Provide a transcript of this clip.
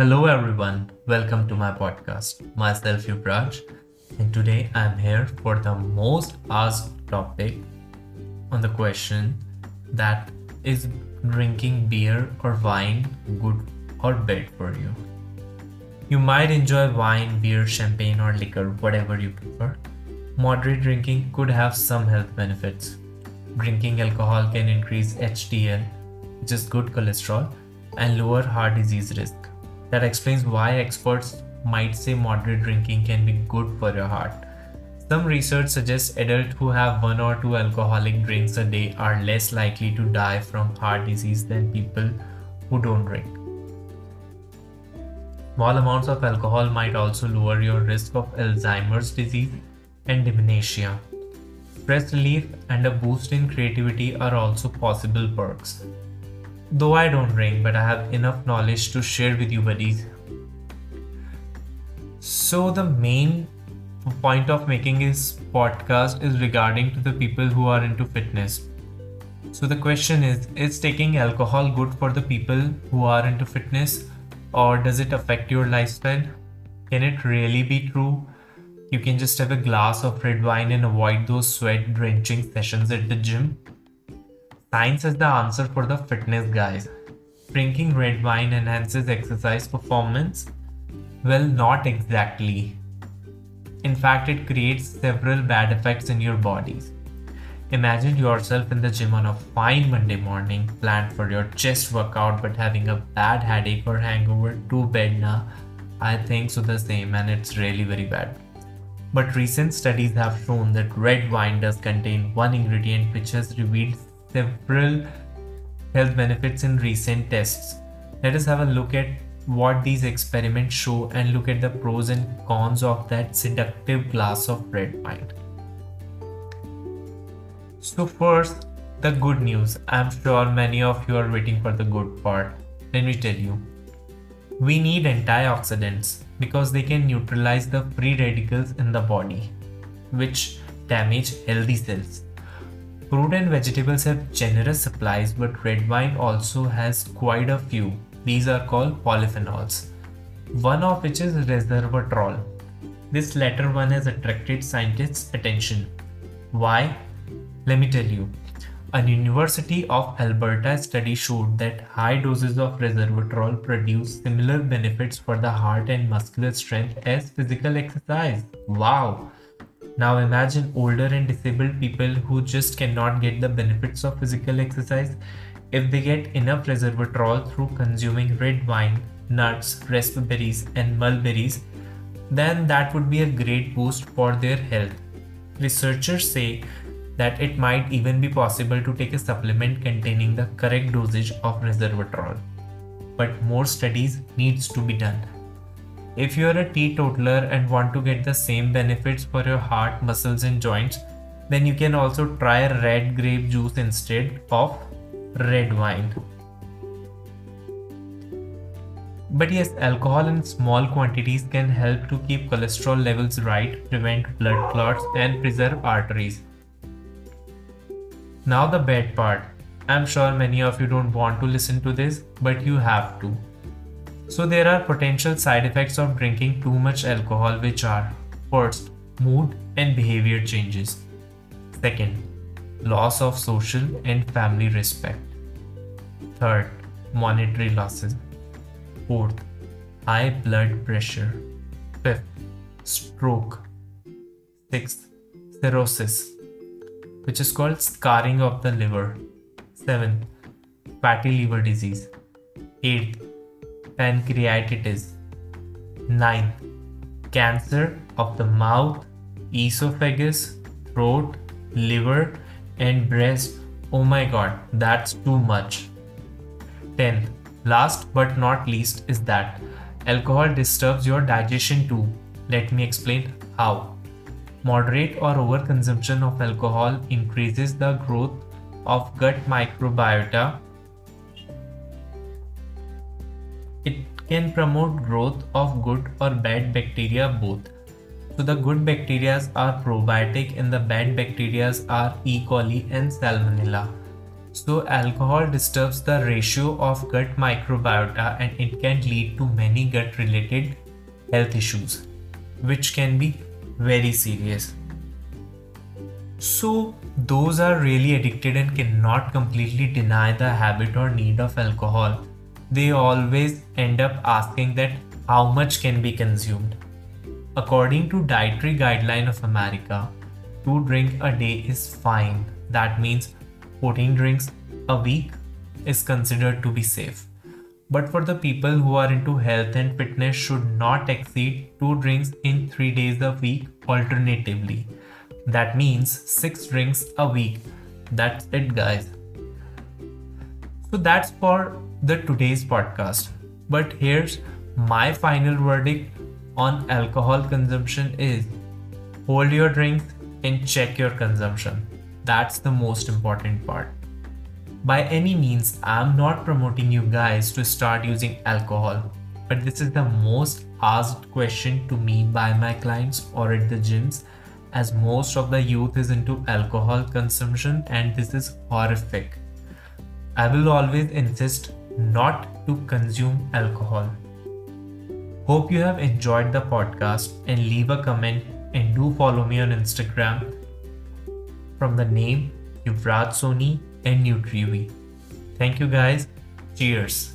Hello, everyone. Welcome to my podcast. Myself, Yuvraj, and today I'm here for the most asked topic on the question that is drinking beer or wine good or bad for you? You might enjoy wine, beer, champagne, or liquor, whatever you prefer. Moderate drinking could have some health benefits. Drinking alcohol can increase HDL, which is good cholesterol, and lower heart disease risk. That explains why experts might say moderate drinking can be good for your heart. Some research suggests adults who have one or two alcoholic drinks a day are less likely to die from heart disease than people who don't drink. Small amounts of alcohol might also lower your risk of Alzheimer's disease and dementia. Stress relief and a boost in creativity are also possible perks. Though I don't drink, but I have enough knowledge to share with you, buddies. So, the main point of making this podcast is regarding to the people who are into fitness. So, the question is Is taking alcohol good for the people who are into fitness, or does it affect your lifestyle? Can it really be true? You can just have a glass of red wine and avoid those sweat drenching sessions at the gym. Science is the answer for the fitness guys. Drinking red wine enhances exercise performance? Well, not exactly. In fact, it creates several bad effects in your bodies. Imagine yourself in the gym on a fine Monday morning, planned for your chest workout, but having a bad headache or hangover. Too bad now. I think so the same, and it's really very bad. But recent studies have shown that red wine does contain one ingredient which has revealed several health benefits in recent tests. Let us have a look at what these experiments show and look at the pros and cons of that seductive glass of red wine. So, first, the good news. I'm sure many of you are waiting for the good part. Let me tell you. We need antioxidants because they can neutralize the free radicals in the body, which damage healthy cells. Fruit and vegetables have generous supplies, but red wine also has quite a few. These are called polyphenols, one of which is resveratrol. This latter one has attracted scientists' attention. Why? Let me tell you. A University of Alberta study showed that high doses of resveratrol produce similar benefits for the heart and muscular strength as physical exercise. Wow! Now imagine older and disabled people who just cannot get the benefits of physical exercise. If they get enough resveratrol through consuming red wine, nuts, raspberries, and mulberries, then that would be a great boost for their health. Researchers say that it might even be possible to take a supplement containing the correct dosage of resveratrol. But more studies needs to be done. If you are a teetotaler and want to get the same benefits for your heart, muscles, and joints, then you can also try red grape juice instead of red wine. But yes, alcohol in small quantities can help to keep cholesterol levels right, prevent blood clots, and preserve arteries. Now, the bad part. I'm sure many of you don't want to listen to this, but you have to. So, there are potential side effects of drinking too much alcohol, which are first, mood and behavior changes, second, loss of social and family respect, third, monetary losses, fourth, high blood pressure, fifth, stroke, sixth, cirrhosis, which is called scarring of the liver, seventh, fatty liver disease, eighth, pancreatitis. 9. Cancer of the mouth, esophagus, throat, liver, and breast. Oh my god, that's too much. 10. Last but not least is that alcohol disturbs your digestion too. Let me explain how. Moderate or overconsumption of alcohol increases the growth of gut microbiota it can promote growth of good or bad bacteria both. So the good bacteria are probiotic and the bad bacteria are E. coli and Salmonella. So, alcohol disturbs the ratio of gut microbiota and it can lead to many gut related health issues, which can be very serious. So, those are really addicted and cannot completely deny the habit or need of alcohol. They always end up asking that how much can be consumed. According to Dietary Guideline of America, two drink a day is fine. That means 14 drinks a week is considered to be safe. But for the people who are into health and fitness should not exceed 2 drinks in 3 days a week alternatively. That means 6 drinks a week. That's it guys. So that's for the today's podcast. But here's my final verdict on alcohol consumption is hold your drinks and check your consumption. That's the most important part. By any means, I'm not promoting you guys to start using alcohol, but this is the most asked question to me by my clients or at the gyms as most of the youth is into alcohol consumption and this is horrific. I will always insist not to consume alcohol. Hope you have enjoyed the podcast and leave a comment and do follow me on Instagram from the name Yuvraj Soni and NutriV. Thank you guys. Cheers.